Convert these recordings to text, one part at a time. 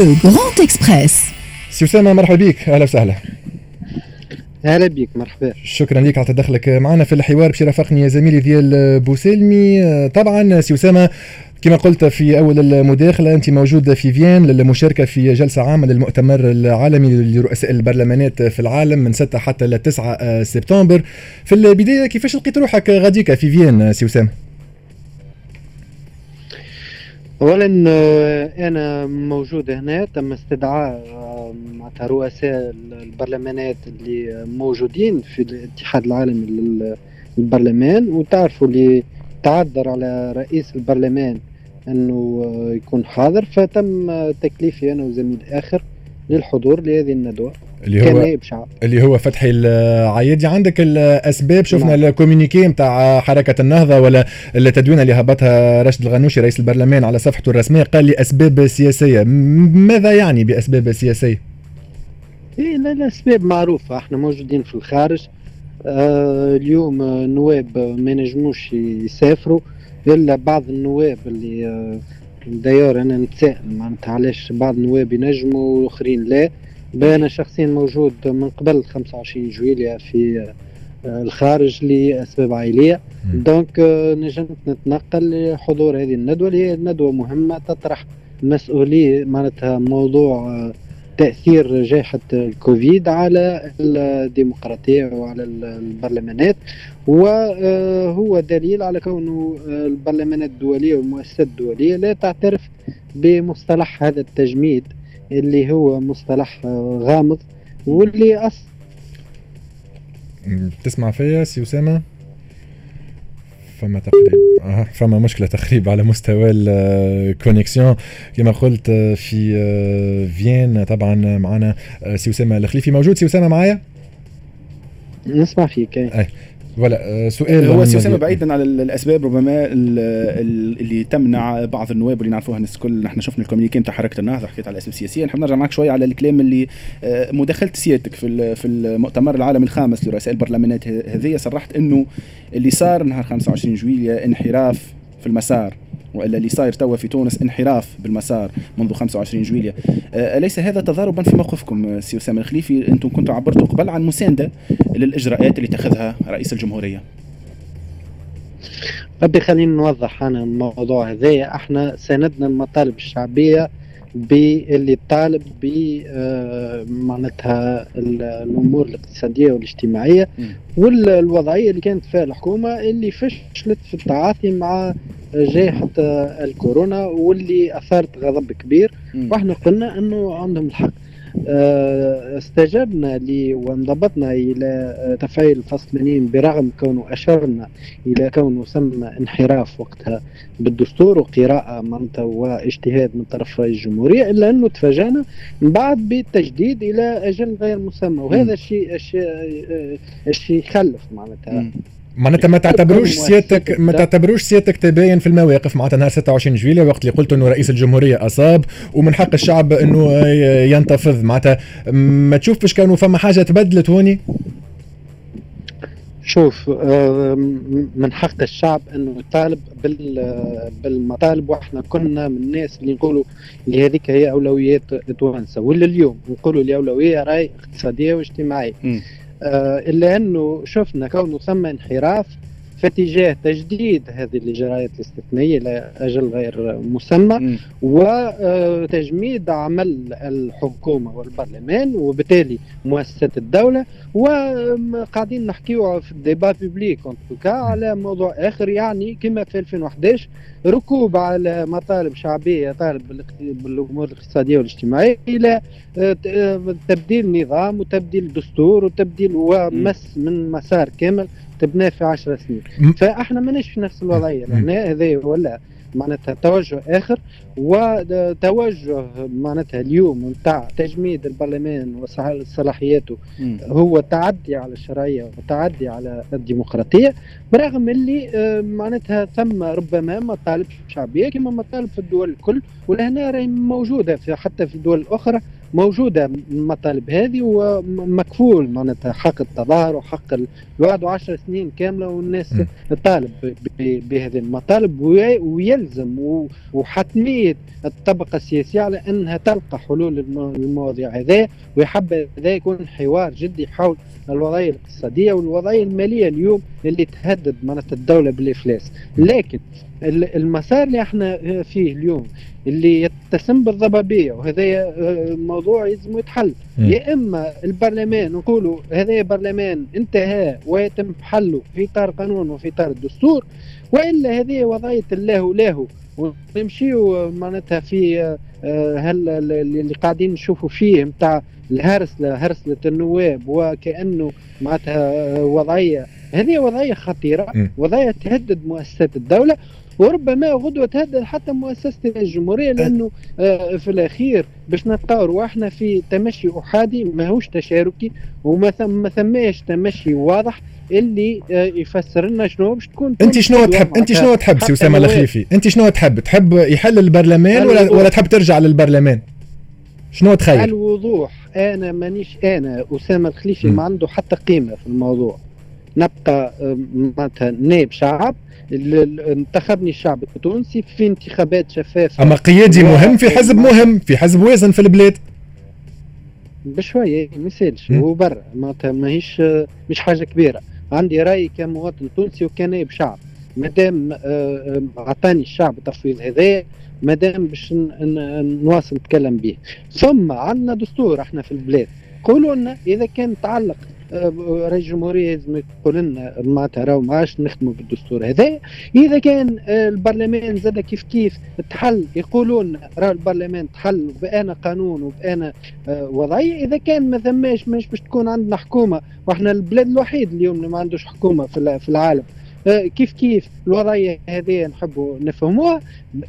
Le Grand Express. سي اسامه مرحبا بك. أهلا وسهلا. أهلا بك مرحبا. شكرا لك على تدخلك معنا في الحوار باش يرافقني زميلي ديال بوسلمي. طبعا سي اسامه كما قلت في أول المداخلة أنت موجود في Vienne للمشاركة في جلسة عامة للمؤتمر العالمي لرؤساء البرلمانات في العالم من 6 حتى ل 9 سبتمبر. في البداية كيفاش لقيت روحك غاديك في Vienne سي اسامه اولا آه، أنا موجود هنا تم استدعاء آه، معناتها رؤساء البرلمانات اللي موجودين في الاتحاد العالمي للبرلمان. وتعرفوا اللي تعذر على رئيس البرلمان أنه آه، يكون حاضر فتم تكليفي أنا وزميل آخر للحضور لهذه الندوة. اللي هو كنائب شعب. اللي هو فتحي العيادي عندك الأسباب شفنا نعم. الكومينيكي نتاع حركة النهضة ولا التدوينه اللي هبطها راشد الغنوشي رئيس البرلمان على صفحته الرسمية قال لي أسباب سياسية. ماذا يعني بأسباب سياسية؟ إيه لا الاسباب معروفة. إحنا موجودين في الخارج. آه اليوم النواب ما نجموش يسافروا إلا بعض النواب اللي آه دايور أنا نتسائل معناتها علاش بعض النواب ينجموا وآخرين لا. أنا شخصيا موجود من قبل 25 جويليا في آه، الخارج لأسباب عائلية. دونك آه، نجمت نتنقل لحضور هذه الندوة. اللي هي ندوه مهمة تطرح مسؤولية معناتها موضوع آه، تأثير جائحة الكوفيد على الديمقراطية وعلى البرلمانات. وهو دليل على كونه البرلمانات الدولية والمؤسسات الدولية لا تعترف بمصطلح هذا التجميد. اللي هو مصطلح غامض واللي أص. تسمع فيا سي أسامة؟ فما تقريب آه فما مشكلة تقريب على مستوى la connexion كما قلت في فين طبعا معنا سي اسامه الخليفي. موجود سي اسامه معايا؟ نسمع فيك. ولا آه، سؤال هو سي اسامه بعيدا على الأسباب ربما اللي تمنع بعض النواب اللي نعرفوها الناس الكل نحن شفنا communiqué ال نتاع حركة النهضة حكيت على الاسباب السياسيه نحب نرجع معك شوية على الكلام اللي آه، مداخلة سيادتك في في المؤتمر العالمي الخامس لرؤساء البرلمانات هذه. صرحت إنه اللي صار نهار 25 جويليا انحراف في المسار. وإلا اللي صاير توا في تونس انحراف بالمسار منذ 25 جويليا آه، أليس هذا تضاربا في موقفكم آه، سي أسامة الخليفي؟ أنتم كنتوا عبرتوا قبل عن مسانده للإجراءات اللي اتخذها رئيس الجمهورية. بدي خليني نوضح أنا الموضوع هذايا. إحنا ساندنا المطالب الشعبية باللي طالب ب آه، معناتها الأمور الاقتصادية والاجتماعية والوضعية اللي كانت فيها الحكومة اللي فشلت في التعاطي مع جائحة الكورونا واللي أثارت غضب كبير. وإحنا قلنا إنه عندهم الحق. آه، استجبنا لي وانضبطنا إلى تفعيل الفصل 80 برغم كونه أشرنا إلى كونه ثم انحراف وقتها بالدستور وقراءة معناتها واجتهاد من طرف رئيس الجمهورية إلا أنه تفاجأنا من بعد بالتجديد إلى أجل غير مسمى. وهذا الشيء الشيء الشيء يخلف معناتها. معناتها ما تعتبروش سيادتك ما تعتبروش سيادتك تباين في المواقف. معناتها نهار 26 جويلية وقت اللي قلت إنه رئيس الجمهورية أصاب ومن حق الشعب إنه ينتفض. معناتها ما تشوفش كانوا فما حاجة تبدلت هوني شوف من حق الشعب إنه يطالب بالمطالب وإحنا كنا من الناس اللي نقولوا اللي هذيك هي أولويات توانسه ولا اليوم نقولوا اللي أولوية راي اقتصادية واجتماعية. إلا أنه شفنا كونه ثم انحراف في اتجاه تجديد هذه الإجراءات الاستثنائية لاجل غير مسمى وتجميد عمل الحكومة والبرلمان وبالتالي مؤسسات الدولة. وقاعدين نحكيو في الديبا بيبليك على موضوع آخر يعني كما في 2011 ركوب على مطالب شعبية طالب بالامور الاقتصادية والاجتماعية إلى تبديل نظام وتبديل دستور وتبديل ومس من مسار كامل تبناه في 10 سنين. فاحنا ماناش في نفس الوضعية. هذا ولا معناتها توجه آخر وتوجه معناتها اليوم نتاع تجميد البرلمان وصلاحياته هو تعدي على الشرعية وتعدي على الديمقراطية برغم اللي آه، معناتها ثم ربما مطالب شعبيه كما مطالب في الدول الكل ولهنا راهي موجودة في حتى في الدول الأخرى موجودة المطالب هذه ومكفول معناتها حق التظاهر وحق الوعد عشر سنين كاملة والناس تطالب بهذه المطالب ويلزم وحتمية الطبقة السياسية على أنها تلقى حلول للمواضيع هذه ويحب هذا يكون حوار جدي حول الوضعيه الاقتصادية والوضعيه المالية اليوم اللي تهدد معناتها الدولة بالافلاس لكن المسار اللي إحنا فيه اليوم اللي يتسم بالضبابية وهذا موضوع يلزم يتحل. يا إما البرلمان نقولوا هذا برلمان انتهى ويتم حله في اطار قانون وفي اطار الدستور وإلا هذه وضعيه الله وله. ونمشيو معناتها في آه، هل اللي قاعدين نشوفوا فيه نتاع الهرسله هرسله النواب وكأنه معناتها آه، وضعية. هذه وضعية خطيرة وضعية تهدد مؤسسات الدولة وربما غدوة تهدد حتى مؤسسة الجمهورية لأنه آه، في الأخير باش نلقاو رواحنا في تمشي أحادي ماهوش تشاركي وما ثم ثماش تمشي واضح اللي يفسر لنا شنو باش تكون أنت شنو تحب؟ أنت شنو تحب سي أسامة الخليفي أنت شنو تحب؟ تحب يحل البرلمان ولا ولا تحب ترجع للبرلمان؟ شنو تخيل؟ الوضوح. أنا مانيش أنا أسامة الخليفي ما عنده حتى قيمة في الموضوع. نبقى معناتها نائب شعب انتخبني الشعب التونسي في انتخابات شفافه أما قيادي مهم في حزب مهم في حزب وازن في البلاد؟ بشوية ما يسالش هو برا معناتها ماهيش مش حاجة كبيرة. عندي رأي كمواطن تونسي وكنائب شعب. مادام آه، آه، عطاني الشعب التفويض هذا مادام باش نواصل نتكلم به. ثم عندنا دستور إحنا في البلاد. قولوا لنا إذا كان تعلق رئيس الجمهوريه لازم يقول لنا معناتها راهو ما عادش نخدموا بالدستور هذا. إذا كان البرلمان زاد كيف كيف تحل يقولون راه البرلمان تحل بأنا قانون وبأنا آه، وضعية. إذا كان ما ثماش مش باش تكون عندنا حكومة وإحنا البلاد الوحيد اليوم اللي ما عندوش حكومة في العالم. آه، كيف كيف الوضعيه هذه نحبوا نفهموها.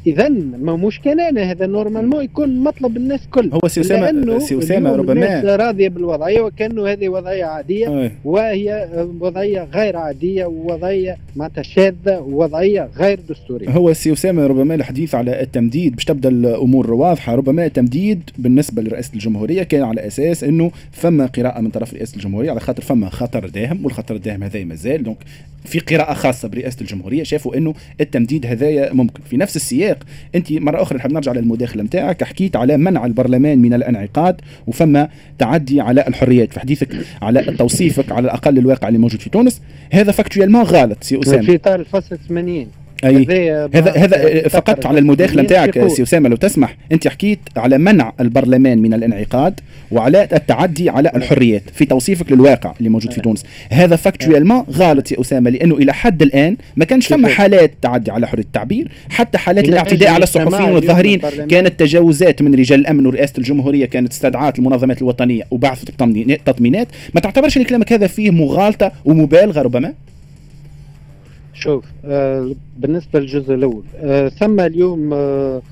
اذا ما مشكلة هذا normalement يكون مطلب الناس كل. هو سي اسامه سي أسامة ربما الناس راضية بالوضعية وكأنه هذه وضعية عادية. وهي وضعية غير عادية ووضعية معناتها شاذة ووضعية غير دستورية. هو سي أسامة ربما الحديث على التمديد باش تبدأ الأمور واضحة. ربما التمديد بالنسبة لرئاسه الجمهورية كان على أساس إنه فما قراءة من طرف رئاسه الجمهورية على خاطر فما خطر داهم والخطر الداهم هذا مازال. donc في قراءة خاصة برئاسة الجمهورية شافوا إنه التمديد هذايا ممكن. في نفس السياق أنت مرة أخرى نحب نرجع للمداخلة نتاعك حكيت على منع البرلمان من الانعقاد وفما تعدي على الحريات. في حديثك على توصيفك على الأقل الواقع اللي موجود في تونس هذا factuellement غلط سي أسامة. في اطار الفصل 80 أي. هذا هذا فقط على المداخلة نتاعك سي أسامة لو تسمح أنت حكيت على منع البرلمان من الانعقاد وعلى التعدي على الحريات في توصيفك للواقع اللي موجود في تونس. هذا factuellement غلط يا أسامة لأنه إلى حد الآن ما كانش فما حالات تعدي على حرية التعبير حتى حالات الاعتداء على الصحفيين والظاهرين. كانت تجاوزات من رجال الأمن ورئاسة الجمهورية كانت استدعاءات المنظمات الوطنية وبعث تطمينات. ما تعتبرش إن كلامك هذا فيه مغالطة ومبالغة ربما؟ شوف آه بالنسبة للجزء الأول آه ثم اليوم آه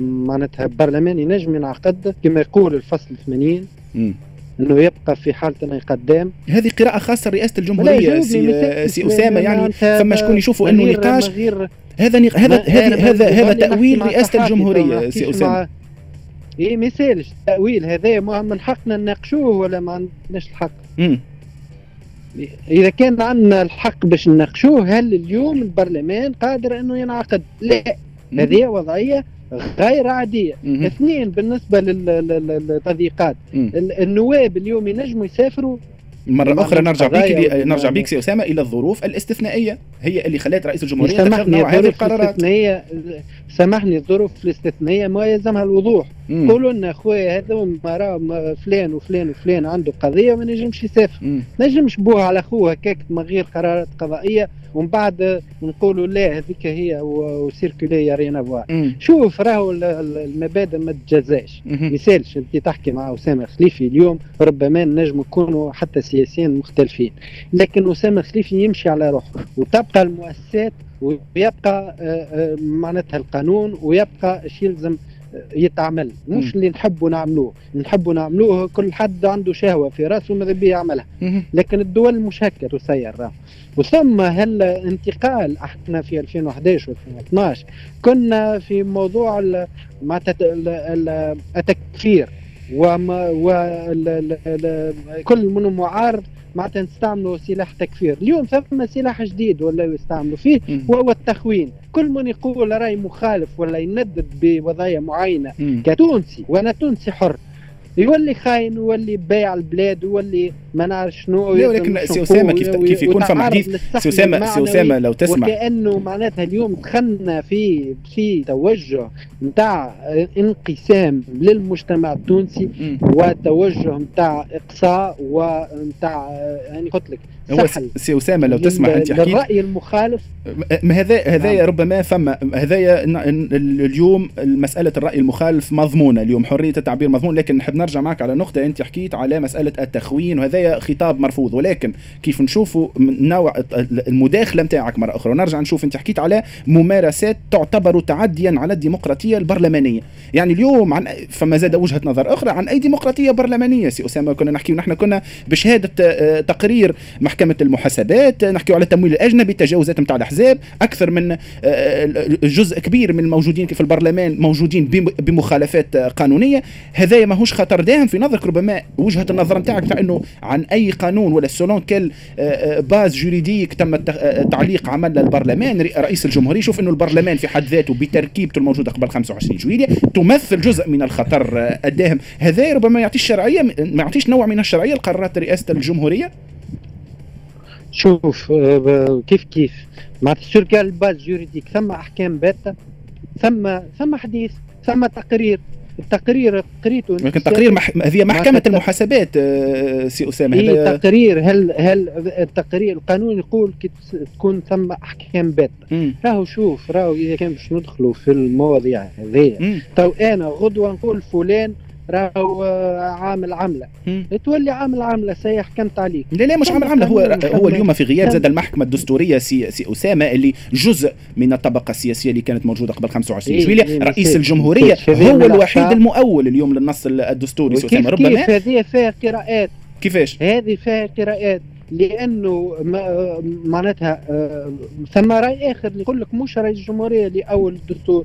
معناتها برلمان ينجم ينعقد كما يقول الفصل 80 إنه يبقى في حالة انعقاد هذه قراءة خاصة لرئاسة الجمهورية سي, سي أسامة يعني ثم شكون يشوفوا أنه نقاش؟ هذا هذا هذا هذا هذا تأويل رئاسه الجمهورية سي أسامة. اي ما يسألش التاويل هذا من حقنا نناقشوه ولا ما عندناش الحق. إذا كان عندنا الحق باش نناقشوه هل اليوم البرلمان قادر إنه ينعقد؟ لا. هذه وضعية غير عادية. اثنين بالنسبة للتضييقات. النواب اليوم ينجموا يسافروا؟ مرة أخرى نرجع بيك نرجع بيك سي أسامة إلى الظروف الاستثنائية هي اللي خلت رئيس الجمهورية يتخذ نوع هذه القرارات. سامحني الظروف الاستثنائية ما يلزمها الوضوح. قولوا لنا خويا هذا فلان وفلان وفلان عنده قضية ما نجمش يسافر. نجمش بوها على خوه هكاك من غير قرارات قضائية. ومن بعد نقولوا لا هذيك هي وسيركولي رينا فوا. شوف راهو المبادئ ما تجزاش مثالش انت تحكي مع أسامة خليفي اليوم ربما نجم يكونوا حتى سياسيين مختلفين لكن أسامة خليفي يمشي على روحه وتبقى المؤسسات ويبقى آه، آه، معناتها القانون ويبقى إيش يلزم يتعمل. مش اللي نحبوا نعملوه. نحبوا نعملوه كل حد عنده شهوة في رأسه ماذا بيه يعملها. لكن الدول مش هكا تسير. وثم هل انتقال إحنا في 2011 و 2012 كنا في موضوع التكفير. وما وكل من معارض معناتها نستعملوا سلاح تكفير. اليوم ثم سلاح جديد ولا يستعملوا فيه وهو التخوين. كل من يقول رأي مخالف ولا يندد بوضعية معينة كتونسي وأنا تونسي حر. يولي خاين يولي بايع البلاد يولي ما نعرف شنو لا ولكن سي أسامة كيف كيف يكون فما حديث؟ سي اسامه سي أسامة لو تسمع. وكأنه معناتها اليوم دخلنا في في توجه نتاع انقسام للمجتمع التونسي وتوجه نتاع إقصاء ونتاع يعني قلت لك هو سي أسامة لو تسمح أنت حكيت الراي المخالف. هذا هذايا نعم. ربما فما هذايا اليوم مسألة الرأي المخالف مضمونة. اليوم حرية التعبير مضمون لكن نحب نرجع معك على نقطة أنت حكيت على مسألة التخوين وهذا خطاب مرفوض. ولكن كيف نشوفوا نوع المداخلة نتاعك مرة أخرى؟ ونرجع نشوف أنت حكيت على ممارسات تعتبر تعديا على الديمقراطية البرلمانية. يعني اليوم عن فما زاد وجهة نظر أخرى عن أي ديمقراطية برلمانية. سي أسامة كنا نحكي ونحن كنا بشهادة آه، تقرير محكمة المحاسبات نحكي على التمويل الأجنبي التجاوزات نتاع الأحزاب. أكثر من آه، آه، جزء كبير من الموجودين في البرلمان موجودين بمخالفات قانونية. هذا ماهوش خطر داهم في نظرك ربما وجهة النظر نتاعك نتاع إنه عن أي قانون ولا selon quelle base juridique تم تعليق عمل البرلمان. رئيس الجمهورية يشوف إنه البرلمان في حد ذاته بتركيبته الموجودة قبل 25 جويلية تمثل جزء من الخطر الداهم. هذا ربما يعطيش شرعية ما يعطيش نوع من الشرعية لقرارات رئاسة الجمهورية؟ شوف آه، كيف كيف. معناتها الشركة ال base juridique ثم أحكام باته ثم ثم حديث ثم تقرير. التقرير قريته لكن تقرير مح... هذه محكمة المحاسبات آه، سي أسامة. هذا تقرير هل هل التقرير القانون يقول تكون ثم أحكام بات راهو شوف راهو إذا كان باش ندخلوا في المواضيع هذه تو أنا غدوة نقول فلان راهو عامل عملة. تولي عامل عملة سي حكمت عليك. لا لا مش عامل عملة. هو هو اليوم في غياب زاد المحكمة الدستورية سي, سي أسامة اللي جزء من الطبقة السياسية اللي كانت موجودة قبل 25 إيه جويليه رئيس الجمهورية هو الوحيد المؤول اليوم للنص الدستوري سي أسامة. ربما؟ كيف هذه فيها قراءات؟ كيفاش؟ هذه فيها قراءات. لأنه معناتها آه، ثم رأي آخر اللي يقول لك مش رئيس الجمهورية اللي أول الدستور.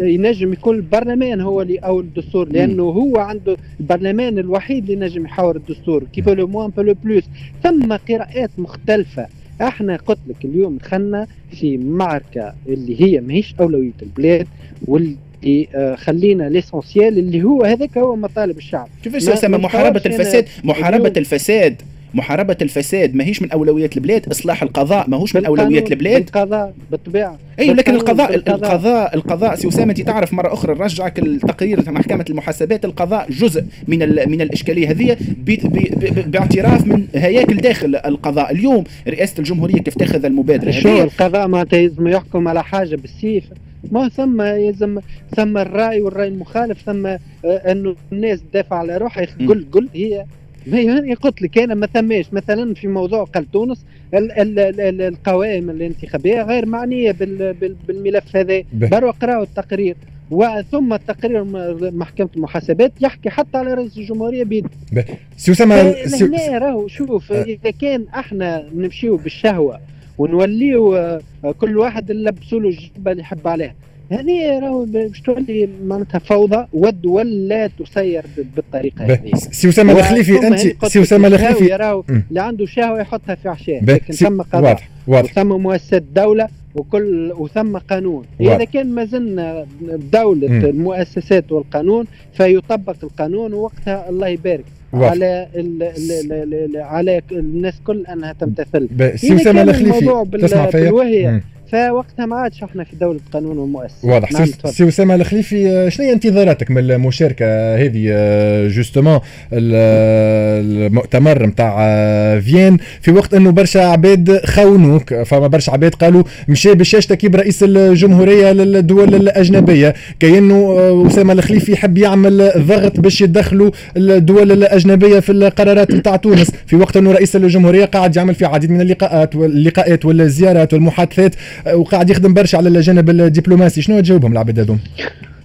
ينجم يكون البرلمان هو اللي أول الدستور لأنه هو عنده البرلمان الوحيد اللي ينجم يحاور الدستور. كيف le moins plus plus ثم قراءات مختلفة. إحنا قلت لك اليوم دخلنا في معركة اللي هي ماهيش أولوية البلاد واللي آه، خلينا l'essentiel اللي هو هذاك هو مطالب الشعب. كيفاش محاربة الفساد محاربة الفساد. محاربة الفساد ماهيش من أولويات البلاد إصلاح القضاء ماهوش من أولويات البلاد. القضاء بالطبيعة. أيوه لكن القضاء القضاء القضاء سي أسامة أنت تعرف مرة أخرى نرجعك التقرير تاع محكمة المحاسبات القضاء جزء من من الإشكالية هذه باعتراف من هياكل داخل القضاء. اليوم رئاسة الجمهورية كيف تاخذ المبادرة شو القضاء ما يلزم يحكم على حاجة بالسيف. ما ثم يلزم ثم الرأي والرأي المخالف ثم آه، أنه الناس تدافع على روحها. قل قل هي قلت لك أنا ما ثماش. مثلا في موضوع قال تونس ال ال ال القوائم الانتخابية غير معنية بالملف هذا. بروا قراوا التقرير. وثم التقرير محكمة المحاسبات يحكي حتى على رئيس الجمهورية بيد. سي أسامة هنا راهو شوف أه. إذا كان أحنا نمشيو بالشهوة ونوليو آه، كل واحد نلبسوا له الجبه اللي يحب عليها هذه راهو باش تولي معناتها فوضى والدول لا تسير بالطريقة هذه. سي أسامة الخليفي انت سي أسامة الخليفي. راهو اللي عنده شهوه يحطها في عشاء لكن ثم قضاء. واضح واضح. وثم مؤسسات دولة وكل وثم قانون. واضح. اذا كان ما زلنا دولة م. المؤسسات والقانون فيطبق القانون ووقتها الله يبارك واضح. على ال ال ال على الناس كل أنها تمتثل. سي أسامة الخليفي تسمع فيا؟ فوقتها ما عادش إحنا في دولة قانون ومؤسسة. واضح. نعم سي أسامة الخليفي آه، شنو هي انتظاراتك من المشاركة هذه؟ justement آه، المؤتمر نتاع آه، Vienne. في وقت أنه برشا عباد خونوك فما برشا عباد قالوا مشى باش يشتكي برئيس الجمهورية للدول الأجنبية. كأنه أسامة الخليفي يحب يعمل ضغط باش يدخلوا الدول الأجنبية في القرارات نتاع تونس. في وقت أنه رئيس الجمهورية قاعد يعمل في عديد من اللقاءات واللقاءات والزيارات والمحادثات. وقاعد يخدم برشا على الجانب الدبلوماسي. شنو تجاوبهم العباد هذوم؟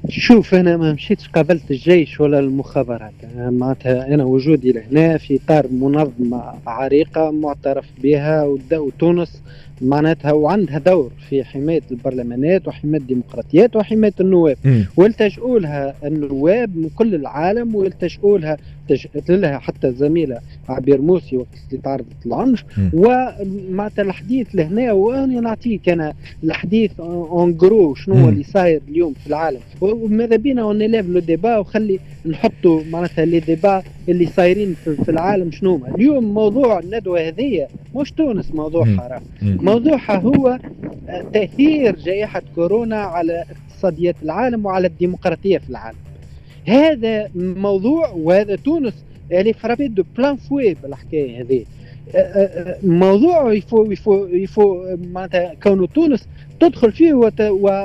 شوف أنا ما مشيتش قابلت الجيش ولا المخابرات. معناتها أنا وجودي لهنا في إطار منظمة عريقة معترف بها وتونس معناتها وعندها دور في حماية البرلمانات وحماية الديمقراطيات وحماية النواب. والتجؤوا لها النواب من كل العالم والتجؤوا لها لها حتى الزميله عبير موسي وقت اللي تعرضت العنف ومعناتها الحديث لهنا وأنا نعطيك أنا الحديث en gros شنو اللي صاير اليوم في العالم. وماذا بينا on lève le débat وخلي نحطوا معناتها les débats اللي صايرين في العالم شنو اليوم موضوع الندوة هذه مش تونس موضوعها موضوعها هو تأثير جائحة كورونا على اقتصاديات العالم وعلى الديمقراطية في العالم. هذا موضوع وهذا تونس يعني frappé de plein fouet بالحكاية هذه. موضوع يفو يفو يفو معناتها كونه تونس تدخل فيه وت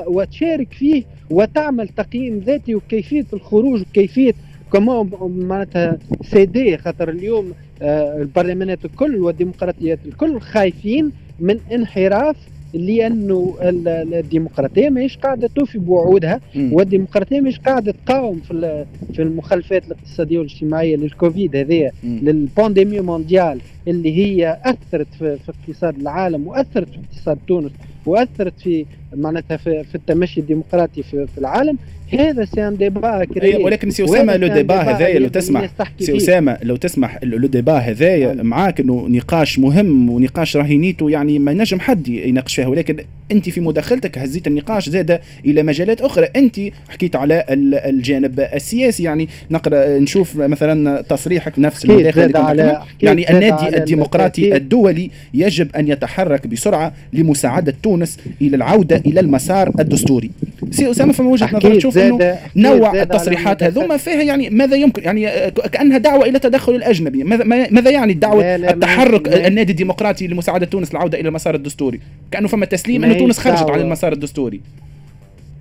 وتشارك فيه وتعمل تقييم ذاتي وكيفية الخروج وكيفية كما معناتها سيدي خاطر اليوم البرلمانات الكل والديمقراطيات الكل خايفين من انحراف لأنه الديمقراطية ماهيش قاعدة توفي بوعودها والديمقراطية ماهيش قاعدة تقاوم في في المخالفات الاقتصادية والاجتماعية للكوفيد هذه لل pandémie mondiale اللي هي أثرت في, في اقتصاد العالم وأثرت في اقتصاد تونس وأثرت في معناتها في, في التمشي الديمقراطي في, في العالم. هذا c'est un débat ولكن سي أسامة le débat هذايا لو تسمح سي أسامة لو تسمح le débat هذايا معاك إنه نقاش مهم ونقاش راهي نيته يعني ما نجم حد يناقش فيها ولكن أنت في مداخلتك هزيت النقاش زاد إلى مجالات أخرى. أنت حكيت على الجانب السياسي يعني نقرأ نشوف مثلا تصريحك نفس المداخلة على يعني النادي الديمقراطي الدولي يجب أن يتحرك بسرعة لمساعدة تونس إلى العودة إلى المسار الدستوري. سي أسامة فما وجهة نظرك تشوف إنه نوع التصريحات هذوما فيها يعني ماذا يمكن؟ يعني كأنها دعوة إلى التدخل الأجنبي. ماذا ماذا يعني الدعوه التحرك النادي الديمقراطي لمساعدة تونس العودة إلى المسار الدستوري؟ كأنه فما تسليم انه تونس خرجت عن المسار الدستوري.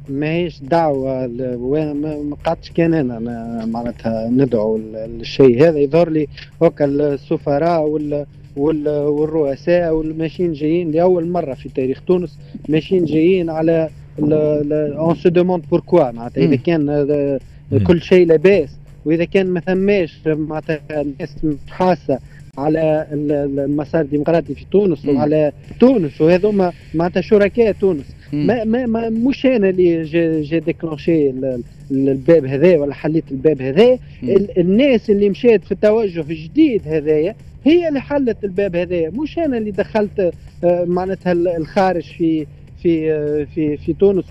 ماهيش دعوة ما قعدتش كان أنا, أنا معناتها ندعو للشيء هذا. يظهر لي هكا السفراء وال والرؤساء والماشيين جايين لأول مرة في تاريخ تونس ماشيين جايين على on se demande pourquoi معناتها إذا كان كل شيء لاباس وإذا كان ما ثماش معناتها الناس حاسة على المسار الديمقراطي في تونس وعلى تونس وهذوما معناتها شركاء تونس ما, ما, ما مش أنا اللي j'ai, j'ai déclenché الباب هذا ولا حليت الباب هذا الناس اللي مشات في التوجه الجديد هذايا هي اللي حلت الباب هذايا مش أنا اللي دخلت معناتها الخارج في في في في تونس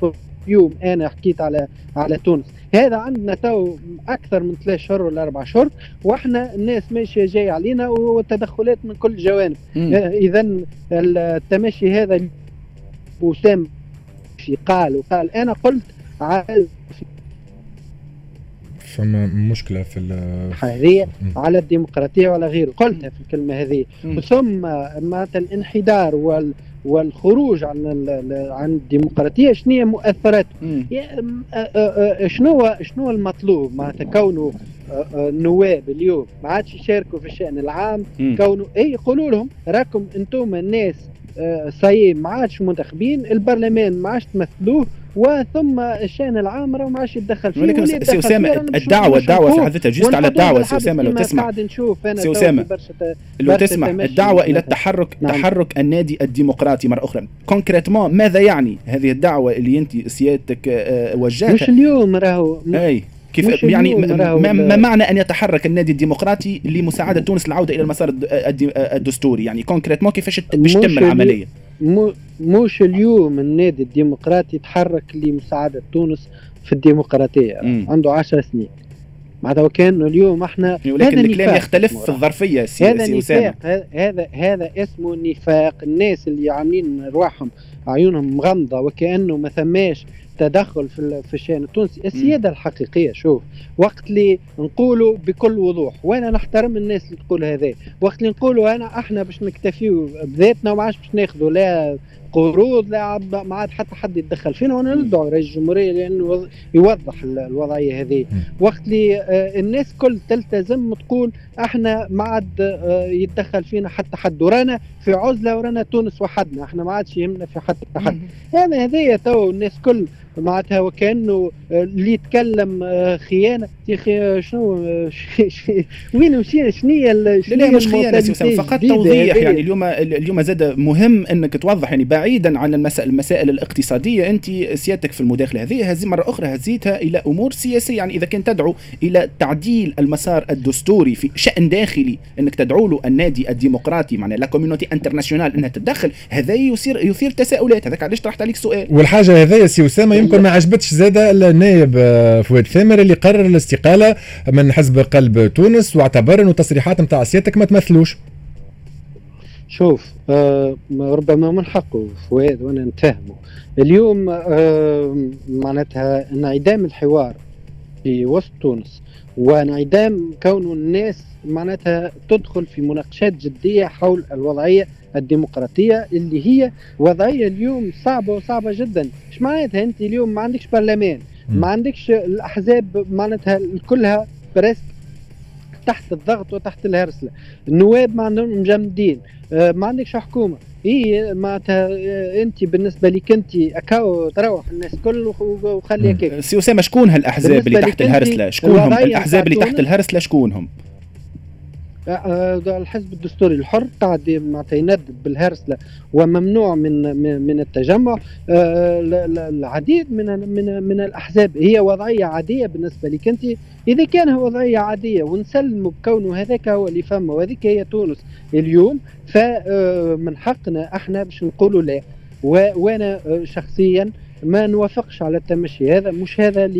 يوم أنا حكيت على على تونس. هذا عندنا تو أكثر من ثلاث شهور ولا أربع شهور وإحنا الناس ماشية جاي علينا والتدخلات من كل الجوانب. اذا التمشي هذا وسام في قال وقال. أنا قلت على فما مشكلة في هذه على الديمقراطية ولا غيره. قلتها في الكلمة هذه. ثم معناتها الانحدار وال والخروج عن عن الديمقراطية شنو هي مؤثراته شنو شنو المطلوب؟ معناتها كونه النواب اليوم ما عادش يشاركوا في الشأن العام كونه إي يقولوا لهم راكم أنتم الناس صاي ما عادش منتخبين البرلمان ما عادش تمثلوه وثم الشأن العام راه ما عادش يتدخل فيه ولكن سي أسامة الدعوه الدعوة في حد ذاتها juste على الدعوة سي أسامة لو تسمع. سي أسامة لو تسمع الدعوة إلى التحرك نعم. تحرك النادي الديمقراطي مرة أخرى. concrètement ماذا يعني هذه الدعوة اللي أنت سيادتك وجهتها؟ مش اليوم راهو. أي كيف؟ يعني ما, ما معنى أن يتحرك النادي الديمقراطي لمساعدة تونس العودة إلى المسار الدستوري؟ يعني concrètement كيفاش باش تتم العملية؟ مش اليوم النادي الديمقراطي تحرك لمساعدة تونس في الديمقراطية. م. عنده 10 سنين. معناتها وكان اليوم إحنا ولكن الكلام يختلف في الظرفية سي هذا سي نفاق هذا هذا اسمه نفاق. الناس اللي عاملين رواحهم عيونهم مغمضة وكأنه ما ثماش تدخل في في الشان التونسي السيادة الحقيقية شوف وقت اللي نقولوا بكل وضوح وأنا نحترم الناس اللي تقول هذا. وقت اللي نقولوا أنا أحنا باش نكتفيو بذاتنا وما عادش باش ناخذوا لا قروض لا ما عاد حتى حد يتدخل فينا وأنا ندعو رئيس الجمهورية لأنه يوضح الوضعية هذه. وقت اللي الناس كل تلتزم تقول أحنا ما عاد يتدخل فينا حتى حد. ورانا في عزلة ورانا تونس وحدنا أحنا ما عادش يهمنا في حتى حد. هذا هذايا تو الناس كل معناتها وكأنه اللي يتكلم خيانة. يا أخي شنو وين مشينا شنو هي لا مش خيانة فقط توضيح يعني اليوم اليوم زاد مهم إنك توضح يعني بعيدا عن المسائل المسائل الاقتصادية أنت سيادتك في المداخلة هذه هذه مرة أخرى هزيتها إلى أمور سياسية. يعني إذا كان تدعو إلى تعديل المسار الدستوري في شأن داخلي إنك تدعو له النادي الديمقراطي معناها la communauté internationale إنها تتدخل هذا يثير يثير تساؤلات. هذاك علاش طرحت عليك سؤال؟ والحاجة هذه سي أسامة يمكن ما عجبتش زاد النائب آه، فؤاد ثامر اللي قرر الاستقالة من حزب قلب تونس واعتبر انه تصريحات نتاع سيادتك ما تمثلوش. شوف آه ربما من حقه فؤاد وأنا نتفهمه اليوم آه معناتها انعدام الحوار في وسط تونس وانعدام كون الناس معناتها تدخل في مناقشات جدية حول الوضعية الديمقراطية اللي هي وضعية اليوم صعبة وصعبة جدا. إيش معناتها أنت اليوم ما عندكش برلمان؟ ما عندكش الأحزاب معناتها كلها بريسك تحت الضغط وتحت الهرسلة. النواب ما عندهم مجمدين. آه، ما عندكش حكومة. اي معناتها آه، أنت بالنسبة لك أنت أكاو تروح الناس كل وخلي هكاك سي أسامة شكون هالأحزاب اللي تحت الهرسلة؟ شكونهم؟ الأحزاب اللي تحت الهرسلة شكونهم؟ الحزب الدستوري الحر قاعد يندد بالهرسلة وممنوع من من التجمع. آه، العديد من من من الأحزاب هي وضعية عادية بالنسبة لك. أنت إذا كان وضعية عادية ونسلموا بكونه هذاك هو اللي فما وهذيك هي تونس اليوم فمن آه، حقنا إحنا باش نقولوا لا. وأنا شخصيا ما نوافقش على التمشي. هذا مش هذا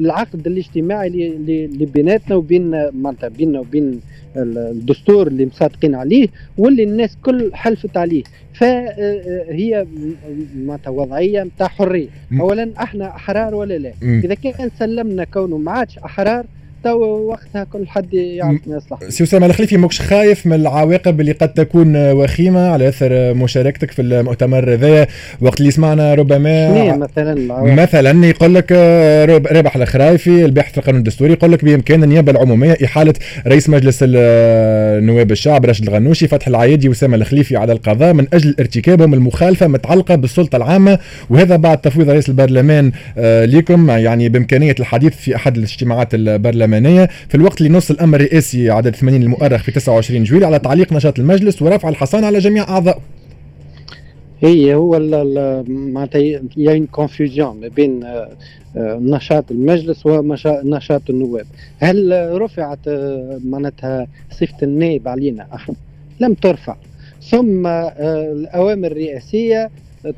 العقد الاجتماعي اللي بيناتنا وبين معناتها بيننا وبين الدستور اللي مصادقين عليه واللي الناس كل حلفت عليه. فهي معناتها وضعية نتاع حرية. اولا أحنا أحرار ولا لا؟ إذا كان سلمنا كونه ما عادش أحرار تو وقتها كل حد يعرف ما يصلح. سي اسامه الخليفي ماكش خايف من العواقب اللي قد تكون وخيمة على أثر مشاركتك في المؤتمر هذايا وقت اللي سمعنا ربما مثلا العواقب؟ مثلا يقول لك رابح الخرايفي الباحث في القانون الدستوري يقول لك بامكان النيابة العمومية إحالة رئيس مجلس النواب الشعب راشد الغنوشي فتح العيادي واسامه الخليفي على القضاء من أجل ارتكابهم المخالفة متعلقة بالسلطة العامة وهذا بعد تفويض رئيس البرلمان آه، لكم يعني بإمكانية الحديث في أحد الاجتماعات البرلمانية. البرلمانيه في الوقت اللي نص الأمر الرئاسي عدد 80 المؤرخ في 29 جويل على تعليق نشاط المجلس ورفع الحصانه على جميع اعضائه هي هو معناتها يا كونفوزيون ما بين آه، آه، نشاط المجلس ونشاط النواب. هل رفعت آه، معناتها صفة النائب علينا؟ لم ترفع. ثم الأوامر الرئاسية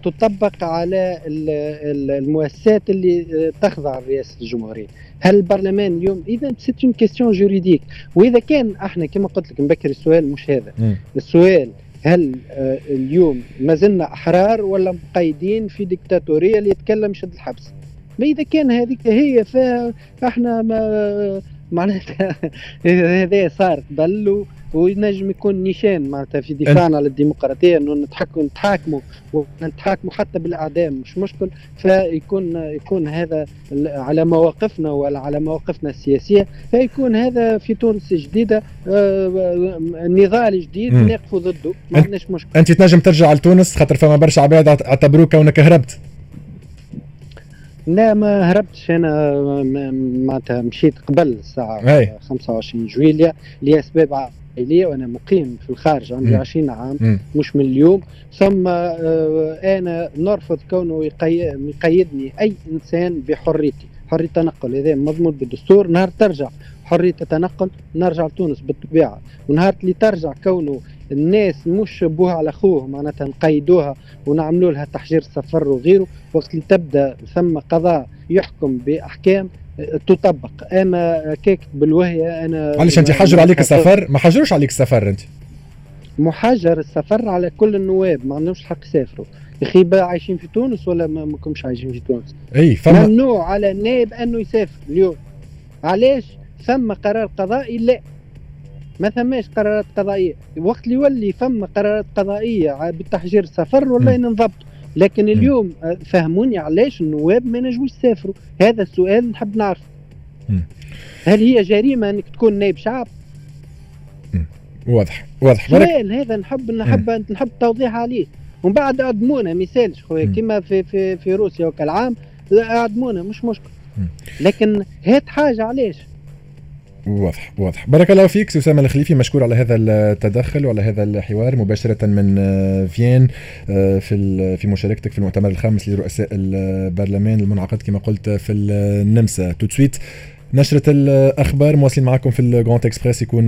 تطبق على المؤسسات اللي تخضع لرئاسة الجمهورية. هل البرلمان اليوم إذا c'est une question juridique وإذا كان أحنا كما قلت لك مبكر السؤال مش هذا. م. السؤال هل آه اليوم ما زلنا أحرار ولا مقيدين في ديكتاتورية اللي يتكلم شد الحبس؟ ما إذا كان هذيك هي فإحنا ما معناتها هذا صار. قبل وينجم يكون نيشان معناتها في دفاعنا على الديمقراطيه إنه نتحكم نتحاكموا ونتحاكموا حتى بالاعدام مش مشكل. فيكون يكون هذا على مواقفنا ولا على مواقفنا السياسية. فيكون هذا في تونس جديدة آه، نضال جديد نقف ضده. ما عندناش مشكل. أنت تنجم ترجع لتونس؟ خاطر فما برشا عباد اعتبروك كونك هربت. لا ما هربتش. أنا معناتها مشيت قبل الساعة 25 جويليا لأسباب عائليه وأنا مقيم في الخارج عندي م. 20 عام م. مش من اليوم. ثم آه أنا نرفض كونه يقيدني أي إنسان بحريتي. حرية التنقل هذا مضمون بالدستور نهار ترجع. حرية التنقل نرجع لتونس بالطبيعة. ونهار اللي ترجع كونه الناس مش بوها على أخوه معناتها نقيدوها ونعملوا لها تحجير سفر وغيره. وقت اللي تبدأ ثم قضاء يحكم بأحكام تطبق. أما كيك بالوهية أنا معلش أنت حجروا عليك السفر؟ ما حجروش عليك السفر أنت. محجر السفر على كل النواب ما عندهمش حق يسافروا. أخي عايشين في تونس ولا ما ماكمش عايشين في تونس؟ إي فما ممنوع على النائب أنه يسافر اليوم. علاش؟ ثم قرار قضائي لا. ما ثماش قرارات قضائية. وقت اللي يولي فما قرارات قضائية بالتحجير السفر والله ينضبط لكن اليوم آه، فهموني علاش النواب ما نجموش يسافروا؟ هذا السؤال نحب نعرف هل هي جريمة إنك تكون نائب شعب؟ واضح واضح. سؤال هذا نحب نحب نحب توضيح عليه. ومن بعد أدمونا مثال خويا كما في في في روسيا وكالعام اعدمونا مش مشكل. لكن هات حاجة علاش؟ واضح واضح. بارك الله فيك اسامه الخليفي مشكور على هذا التدخل وعلى هذا الحوار. مباشرة من فين في في مشاركتك في المؤتمر الخامس لرؤساء البرلمان المنعقد كما قلت في النمسا. تو نشرة الأخبار مواصلين معكم في ال Grand Express يكون